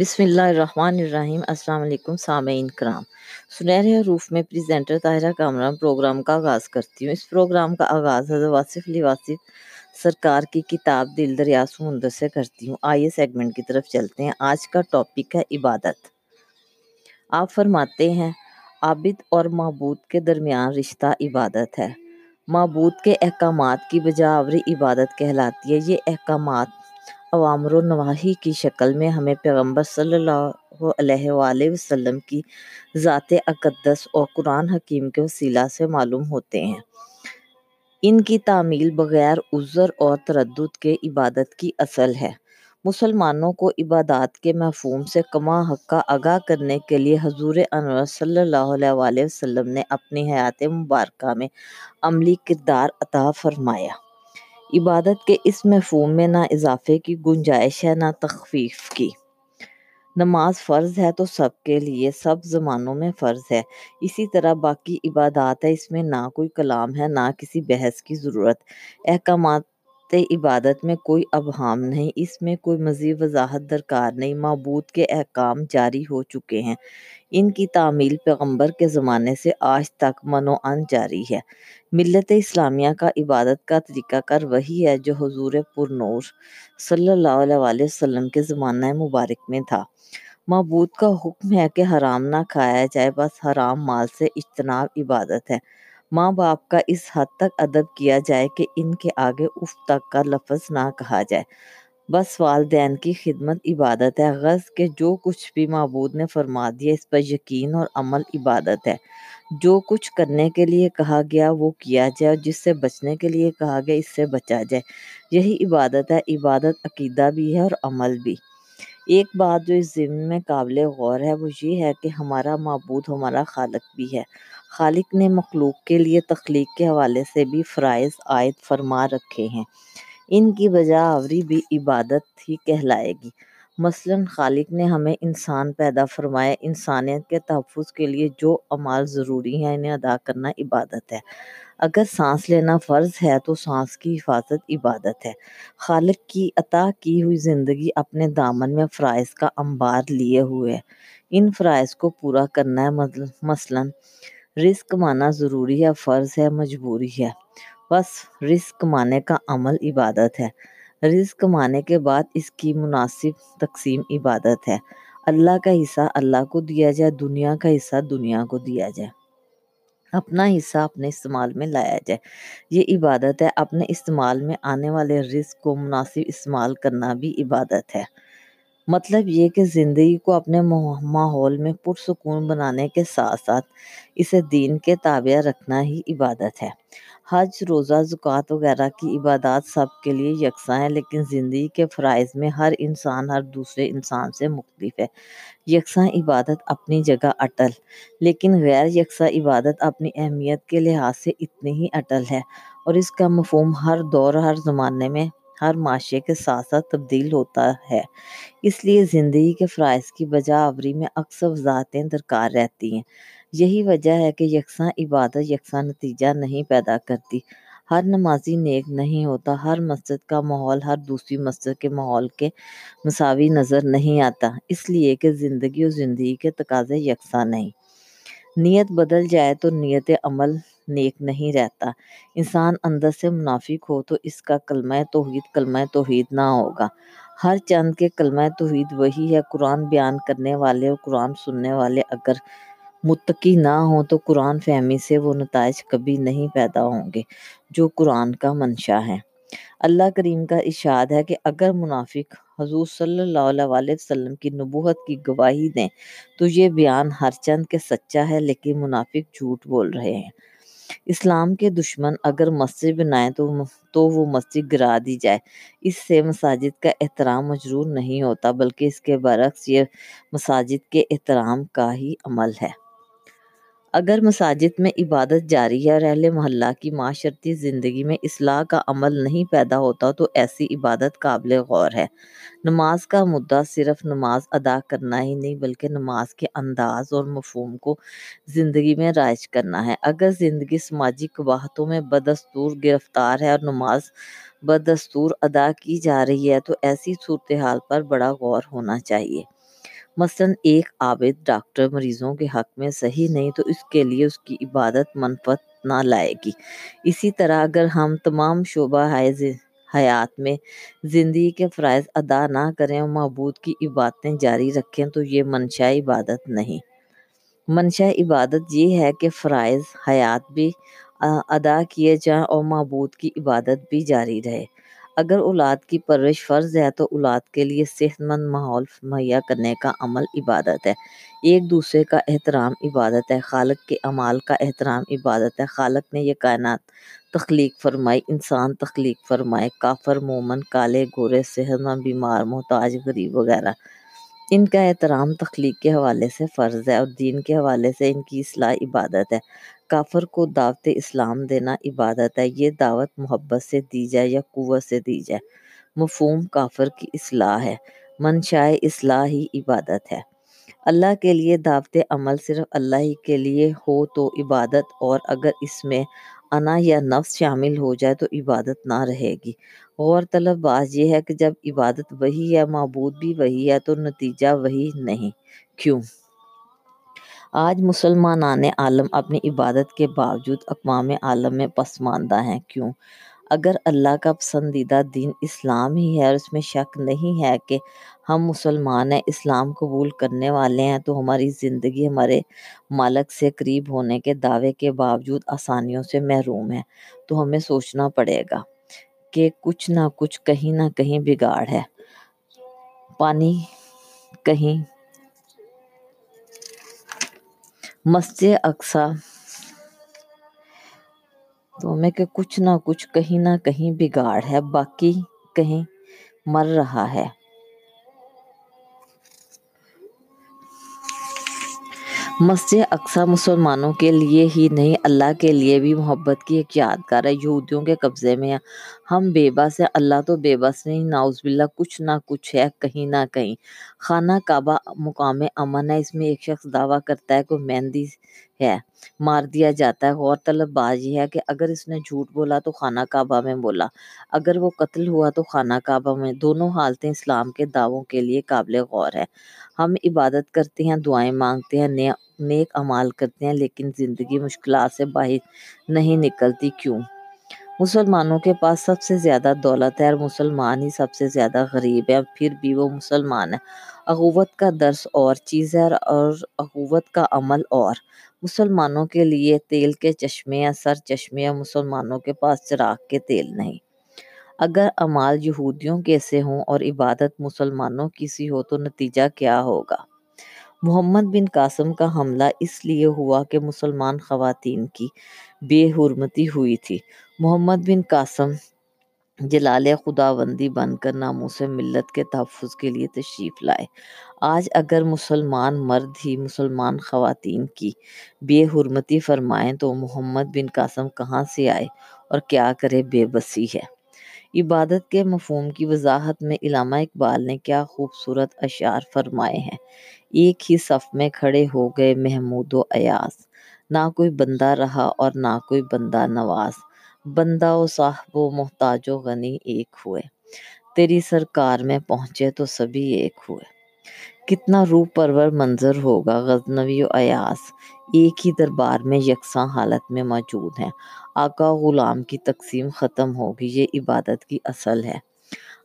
بسم اللہ الرحمن الرحیم، السلام علیکم سامعین کرام۔ سنہرے حروف میں پریزنٹر طاہرہ کامران پروگرام کا آغاز کرتی ہوں۔ اس پروگرام کا آغاز حضرت واصف علی واصف سرکار کی کتاب دل دریا سمندر سے کرتی ہوں۔ آئیے سیگمنٹ کی طرف چلتے ہیں۔ آج کا ٹاپک ہے عبادت۔ آپ فرماتے ہیں، عابد اور معبود کے درمیان رشتہ عبادت ہے۔ معبود کے احکامات کی بجاوری عبادت کہلاتی ہے۔ یہ احکامات عوامر و نواحی کی شکل میں ہمیں پیغمبر صلی اللہ علیہ وآلہ وسلم کی ذات اقدس اور قرآن حکیم کے وسیلہ سے معلوم ہوتے ہیں۔ ان کی تعمیل بغیر عذر اور تردد کے عبادت کی اصل ہے۔ مسلمانوں کو عبادات کے مفہوم سے کما حقہ آگاہ کرنے کے لیے حضور انور صلی اللہ علیہ وآلہ وسلم نے اپنی حیات مبارکہ میں عملی کردار عطا فرمایا۔ عبادت کے اس مفہوم میں نہ اضافے کی گنجائش ہے، نہ تخفیف کی۔ نماز فرض ہے تو سب کے لیے سب زمانوں میں فرض ہے۔ اسی طرح باقی عبادات ہے اس میں نہ کوئی کلام ہے، نہ کسی بحث کی ضرورت۔ احکامات عبادت میں کوئی ابہام نہیں، اس میں کوئی مزید وضاحت درکار نہیں۔ معبود کے احکام جاری ہو چکے ہیں۔ ان کی تعمیل پیغمبر کے زمانے سے آج تک منوعن جاری ہے۔ ملت اسلامیہ کا عبادت کا طریقہ کر وہی ہے جو حضور پرنور صلی اللہ علیہ وآلہ وسلم کے زمانہ مبارک میں تھا۔ معبود کا حکم ہے کہ حرام نہ کھایا جائے، بس حرام مال سے اجتناب عبادت ہے۔ ماں باپ کا اس حد تک ادب کیا جائے کہ ان کے آگے اف تک کا لفظ نہ کہا جائے۔ بس والدین کی خدمت عبادت ہے۔ غرض کہ جو کچھ بھی معبود نے فرما دیا اس پر یقین اور عمل عبادت ہے۔ جو کچھ کرنے کے لیے کہا گیا، وہ کیا جائے، اور جس سے بچنے کے لیے کہا گیا، اس سے بچا جائے۔ یہی عبادت ہے۔ عبادت عقیدہ بھی ہے اور عمل بھی۔ ایک بات جو اس ضمن میں قابل غور ہے، وہ یہ ہے کہ ہمارا معبود ہمارا خالق بھی ہے۔ خالق نے مخلوق کے لیے تخلیق کے حوالے سے بھی فرائض عائد فرما رکھے ہیں۔ ان کی بجا آوری بھی عبادت ہی کہلائے گی۔ مثلا خالق نے ہمیں انسان پیدا فرمائے انسانیت کے تحفظ کے لیے جو عمال ضروری ہیں، انہیں ادا کرنا عبادت ہے۔ اگر سانس لینا فرض ہے تو سانس کی حفاظت عبادت ہے۔ خالق کی عطا کی ہوئی زندگی اپنے دامن میں فرائض کا انبار لیے ہوئے ان فرائض کو پورا کرنا ہے مثلا رزق مانا ضروری ہے، فرض ہے، مجبوری ہے۔ بس رزق کمانے کا عمل عبادت ہے۔ رزق کمانے کے بعد اس کی مناسب تقسیم عبادت ہے۔ اللہ کا حصہ اللہ کو دیا جائے، دنیا کا حصہ دنیا کو دیا جائے۔ اپنا حصہ اپنے استعمال میں لایا جائے۔ یہ عبادت ہے، اپنے استعمال میں آنے والے رزق کو مناسب استعمال کرنا بھی عبادت ہے۔ مطلب یہ کہ زندگی کو اپنے ماحول میں پرسکون بنانے کے ساتھ ساتھ اسے دین کے تابع رکھنا ہی عبادت ہے۔ حج، روزہ، زکوٰۃ وغیرہ کی عبادات سب کے لیے یکساں ہیں، لیکن زندگی کے فرائض میں ہر انسان ہر دوسرے انسان سے مختلف ہے۔ یکساں عبادت اپنی جگہ اٹل، لیکن غیر یکساں عبادت اپنی اہمیت کے لحاظ سے اتنی ہی اٹل ہے۔ اور اس کا مفہوم ہر دور، ہر زمانے میں ہر معاشرے کے ساتھ ساتھ تبدیل ہوتا ہے۔ اس لیے زندگی کے فرائض کی بجا آوری میں اکثر وضاحتیں درکار رہتی ہیں۔ یہی وجہ ہے کہ یکساں عبادت، یکساں نتیجہ نہیں پیدا کرتی۔ ہر نمازی نیک نہیں ہوتا، ہر مسجد کا ماحول، ہر دوسری مسجد کے ماحول کے مساوی نظر نہیں آتا۔ اس لیے کہ زندگی اور زندگی کے تقاضے یکساں نہیں۔ نیت بدل جائے تو نیت عمل نیک نہیں رہتا۔ انسان اندر سے منافق ہو تو اس کا کلمہ توحید کلمہ توحید نہ ہوگا۔ ہر چند کے کلمہ توحید وہی ہے۔ قرآن بیان کرنے والے اور قرآن سننے والے اگر متقی نہ ہوں تو قرآن فہمی سے وہ نتائج کبھی نہیں پیدا ہوں گے جو قرآن کا منشا ہے۔ اللہ کریم کا ارشاد ہے کہ اگر منافق حضور صلی اللہ علیہ وسلم کی نبوت کی گواہی دیں تو یہ بیان ہر چند کے سچا ہے لیکن منافق جھوٹ بول رہے ہیں۔ اسلام کے دشمن اگر مسجد بنائیں تو تو وہ مسجد گرا دی جائے۔ اس سے مساجد کا احترام مجرور نہیں ہوتا بلکہ اس کے برعکس یہ مساجد کے احترام کا ہی عمل ہے۔ اگر مساجد میں عبادت جاری ہے اور اہل محلہ کی معاشرتی زندگی میں اصلاح کا عمل نہیں پیدا ہوتا تو ایسی عبادت قابل غور ہے۔ نماز کا مدعا صرف نماز ادا کرنا ہی نہیں بلکہ نماز کے انداز اور مفہوم کو زندگی میں رائج کرنا ہے۔ اگر زندگی سماجی قباحتوں میں بدستور، گرفتار ہے اور نماز بدستور ادا کی جا رہی ہے تو ایسی صورتحال پر بڑا غور ہونا چاہیے۔ مثلاً ایک عابد ڈاکٹر مریضوں کے حق میں صحیح نہیں تو اس کے لیے اس کی عبادت منفعت نہ لائے گی۔ اسی طرح اگر ہم تمام شعبہ حیات میں زندگی کے فرائض ادا نہ کریں اور معبود کی عبادتیں جاری رکھیں تو یہ منشا عبادت نہیں۔ منشا عبادت یہ ہے کہ فرائض حیات بھی ادا کیے جائیں اور معبود کی عبادت بھی جاری رہے۔ اگر اولاد کی پرورش فرض ہے تو اولاد کے لیے صحت مند ماحول مہیا کرنے کا عمل عبادت ہے۔ ایک دوسرے کا احترام عبادت ہے۔ خالق کے اعمال کا احترام عبادت ہے۔ خالق نے یہ کائنات تخلیق فرمائی، انسان تخلیق فرمائے، کافر، مومن، کالے گورے صحت مند بیمار، محتاج، غریب وغیرہ۔ ان کا احترام تخلیق کے حوالے سے فرض ہے اور دین کے حوالے سے ان کی اصلاح عبادت ہے۔ کافر کو دعوت اسلام دینا عبادت ہے، یہ دعوت محبت سے دی جائے یا قوت سے دی جائے۔ مفہوم کافر کی اصلاح ہے منشائے اصلاح ہی عبادت ہے۔ اللہ کے لیے دعوت عمل صرف اللہ ہی کے لیے ہو تو عبادت، اور اگر اس میں انا یا نفس شامل ہو جائے تو عبادت نہ رہے گی۔ غور طلب، بات یہ ہے کہ جب عبادت وہی ہے، معبود بھی وہی ہے، تو نتیجہ وہی نہیں۔ کیوں؟ آج مسلمانان عالم اپنی عبادت کے باوجود اقوام عالم میں پسماندہ ہیں۔ کیوں؟ اگر اللہ کا پسندیدہ دین اسلام ہی ہے اور اس میں شک نہیں ہے کہ ہم مسلمان ہیں، اسلام قبول کرنے والے ہیں، تو ہماری زندگی ہمارے مالک سے قریب ہونے کے دعوے کے باوجود آسانیوں سے محروم ہے تو ہمیں سوچنا پڑے گا کہ کچھ نہ کچھ کہیں نہ کہیں بگاڑ ہے۔ پانی کہیں مسجد اقصا تو ہمیں کہ کچھ نہ کچھ کہیں نہ کہیں بگاڑ ہے، باقی کہیں مر رہا ہے۔ مسجد اقصا مسلمانوں کے لیے ہی نہیں، اللہ کے لیے بھی محبت کی ایک یادگار ہے۔ یہودیوں کے قبضے میں ہم بے بس ہیں، اللہ تو بے بس نہیں، نعوذ باللہ کچھ نہ کچھ ہے، کہیں نہ کہیں۔ خانہ کعبہ مقام امن ہے، اس میں ایک شخص دعویٰ کرتا ہے کوئی مہندی ہے، مار دیا جاتا ہے، غور طلب بات یہ ہے کہ اگر اس نے جھوٹ بولا تو خانہ کعبہ میں بولا، اگر وہ قتل ہوا تو خانہ کعبہ میں۔ دونوں حالتیں اسلام کے دعووں کے لیے قابل غور ہے ہم عبادت کرتے ہیں، دعائیں مانگتے ہیں، نیک امال کرتے ہیں، لیکن زندگی مشکلات سے باہر نہیں نکلتی۔ کیوں؟ مسلمانوں کے پاس سب سے زیادہ دولت ہے اور مسلمان ہی سب سے زیادہ غریب ہے، پھر بھی وہ مسلمان ہے اخوت کا درس اور چیز ہے اور اخوت کا عمل اور۔ مسلمانوں کے لیے تیل کے چشمے یا سر چشمے یا مسلمانوں کے پاس چراغ کے تیل نہیں۔ اگر امال یہودیوں کے سے ہوں اور عبادت مسلمانوں کی سی ہو تو نتیجہ کیا ہوگا؟ محمد بن قاسم کا حملہ اس لیے ہوا کہ مسلمان خواتین کی بے حرمتی ہوئی تھی۔ محمد بن قاسم جلال خداوندی بن کر ناموس ملت کے تحفظ کے لیے تشریف لائے۔ آج اگر مسلمان مرد ہی مسلمان خواتین کی بے حرمتی فرمائیں تو محمد بن قاسم کہاں سے آئے اور کیا کرے بے بسی ہے؟ عبادت کے مفہوم کی وضاحت میں علامہ اقبال نے کیا خوبصورت اشعار فرمائے ہیں۔ ایک ہی صف میں کھڑے ہو گئے محمود و ایاس۔ نہ کوئی بندہ رہا اور نہ کوئی بندہ نواز بندہ و صاحب و محتاج و غنی ایک ہوئے۔ تیری سرکار میں پہنچے تو سبھی ایک ہوئے۔ کتنا روح پرور منظر ہوگا، غزنوی و ایاس ایک ہی دربار میں یکساں حالت میں موجود ہیں۔ آقا غلام کی تقسیم ختم ہوگی، یہ عبادت کی اصل ہے۔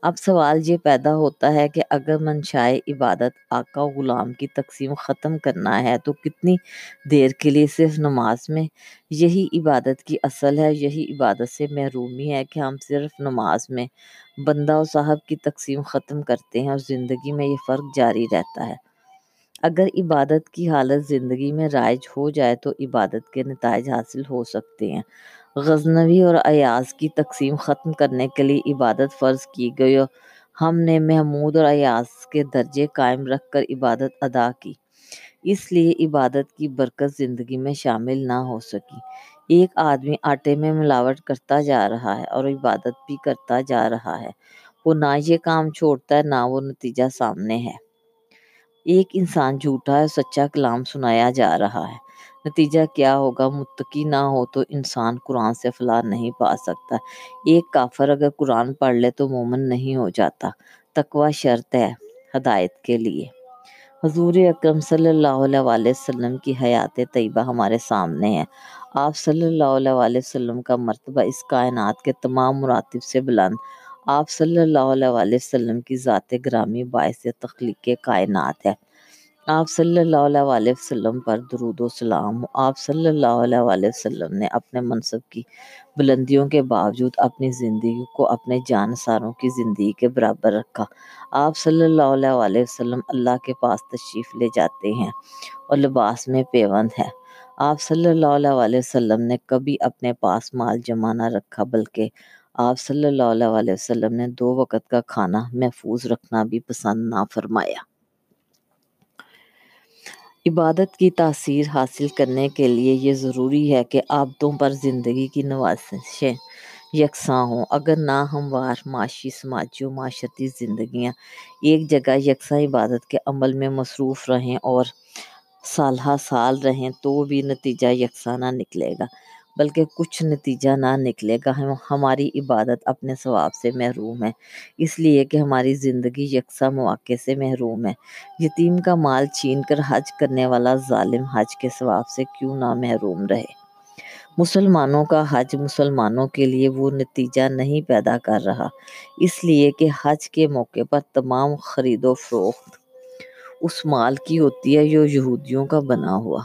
اب سوال یہ پیدا ہوتا ہے کہ اگر منشائے عبادت آقا غلام کی تقسیم ختم کرنا ہے تو کتنی دیر کے لیے صرف نماز میں؟ یہی عبادت کی اصل ہے، یہی عبادت سے محرومی ہے کہ ہم صرف نماز میں بندہ و صاحب کی تقسیم ختم کرتے ہیں اور زندگی میں یہ فرق جاری رہتا ہے۔ اگر عبادت کی حالت زندگی میں رائج ہو جائے تو عبادت کے نتائج حاصل ہو سکتے ہیں۔ غزنوی اور ایاز کی تقسیم ختم کرنے کے لیے عبادت فرض کی گئی اور ہم نے محمود اور ایاز کے درجے قائم رکھ کر عبادت ادا کی۔ اس لیے عبادت کی برکت زندگی میں شامل نہ ہو سکی۔ ایک آدمی آٹے میں ملاوٹ کرتا جا رہا ہے اور عبادت بھی کرتا جا رہا ہے۔ وہ نہ یہ کام چھوڑتا ہے، نہ وہ نتیجہ سامنے ہے۔ ایک انسان جھوٹا ہے سچا کلام سنایا جا رہا ہے۔ نتیجہ کیا ہوگا؟ متقی نہ ہو تو انسان قرآن سے فلاح نہیں پا سکتا۔ ایک کافر اگر قرآن پڑھ لے تو مومن نہیں ہو جاتا۔ تقوی شرط ہے ہدایت کے لیے۔ حضور اکرم صلی اللہ علیہ وآلہ وسلم کی حیات طیبہ ہمارے سامنے ہے۔ آپ صلی اللہ علیہ وآلہ وسلم کا مرتبہ اس کائنات کے تمام مراتب سے بلند۔ آپ صلی اللہ علیہ وآلہ وسلم کی ذات گرامی باعث تخلیق کائنات ہے۔ آپ صلی اللہ علیہ وآلہ وسلم پر درود و سلام. آپ صلی اللہ علیہ وآلہ وسلم نے اپنے منصب کی بلندیوں کے باوجود اپنی زندگی کو اپنے جانساروں کی زندگی کے برابر رکھا. آپ صلی اللہ علیہ وآلہ وسلم اللہ کے پاس تشریف لے جاتے ہیں اور لباس میں پیوند ہے. آپ صلی اللہ علیہ وآلہ وسلم نے کبھی اپنے پاس مال جمع نہ رکھا، بلکہ آپ صلی اللہ علیہ وآلہ وسلم نے دو وقت کا کھانا محفوظ رکھنا بھی پسند نہ فرمایا عبادت کی تاثیر حاصل کرنے کے لیے یہ ضروری ہے کہ عابدوں پر زندگی کی نوازشیں یکساں ہوں۔ اگر نہ ہموار، معاشی، سماجی و معاشرتی زندگیاں ایک جگہ یکساں عبادت کے عمل میں مصروف رہیں اور سالہ سال رہیں تو بھی نتیجہ یکساں نہ نکلے گا۔ بلکہ کچھ نتیجہ نہ نکلے۔ گا ہماری عبادت اپنے ثواب سے محروم ہے، اس لیے کہ ہماری زندگی یکساں مواقع سے محروم ہے۔ یتیم کا مال چھین کر حج کرنے والا ظالم حج کے ثواب سے کیوں نہ محروم رہے؟ مسلمانوں کا حج مسلمانوں کے لیے وہ نتیجہ نہیں پیدا کر رہا، اس لیے کہ حج کے موقع پر تمام خرید و فروخت اس مال کی ہوتی ہے جو یہودیوں کا بنا ہوا۔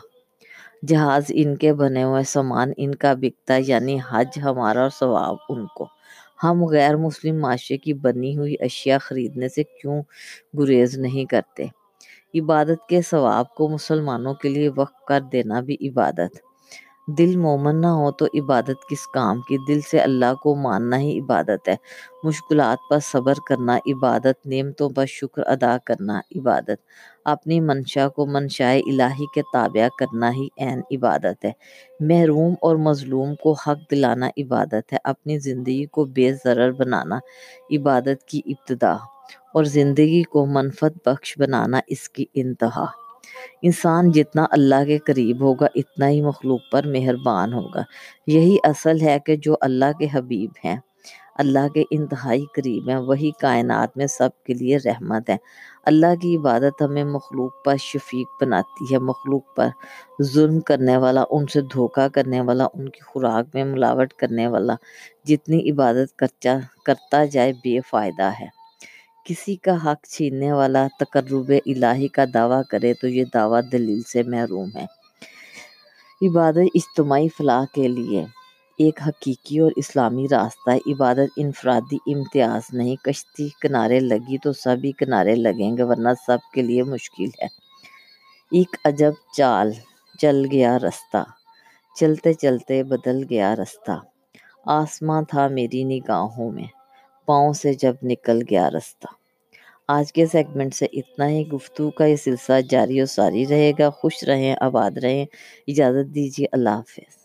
جہاز ان کے بنے ہوئے سامان ان کا بکتا یعنی حج ہمارا اور ثواب ان کو۔ ہم غیر مسلم معاشرے کی بنی ہوئی اشیاء خریدنے سے کیوں گریز نہیں کرتے؟ عبادت کے ثواب کو مسلمانوں کے لیے وقف کر دینا بھی عبادت۔ دل مومن نہ ہو تو عبادت کس کام کی؟ دل سے اللہ کو ماننا ہی عبادت ہے۔ مشکلات پر صبر کرنا عبادت، نعمتوں پر شکر ادا کرنا عبادت۔ اپنی منشا کو منشاء الہی کے تابع کرنا ہی عین عبادت ہے۔ محروم اور مظلوم کو حق دلانا عبادت ہے۔ اپنی زندگی کو بے ضرر بنانا عبادت کی ابتدا اور زندگی کو منفت بخش بنانا اس کی انتہا۔ انسان جتنا اللہ کے قریب ہوگا، اتنا ہی مخلوق پر مہربان ہوگا۔ یہی اصل ہے کہ جو اللہ کے حبیب ہیں۔ اللہ کے انتہائی قریب ہیں، وہی کائنات میں سب کے لیے رحمت ہے اللہ کی عبادت ہمیں مخلوق پر شفیق بناتی ہے، مخلوق پر ظلم کرنے والا، ان سے دھوکہ کرنے والا، ان کی خوراک میں ملاوٹ کرنے والا۔ جتنی عبادت کرتا جائے بے فائدہ ہے۔ کسی کا حق چھیننے والا تقرب الہی کا دعویٰ کرے تو یہ دعویٰ دلیل سے محروم ہے۔ عبادت اجتماعی فلاح کے لیے ایک حقیقی اور اسلامی راستہ ہے عبادت انفرادی امتیاز نہیں۔ کشتی کنارے لگی تو سبھی کنارے لگیں گے ورنہ سب کے لیے مشکل ہے۔ ایک عجب چال چل گیا رستہ۔ چلتے چلتے بدل گیا رستہ۔ آسماں تھا میری نگاہوں میں۔ پاؤں سے جب نکل گیا رستہ۔ آج کے سیگمنٹ سے اتنا ہی گفتگو کا یہ سلسلہ جاری و ساری رہے گا۔ خوش رہیں، آباد رہیں۔ اجازت دیجیے۔ اللہ حافظ۔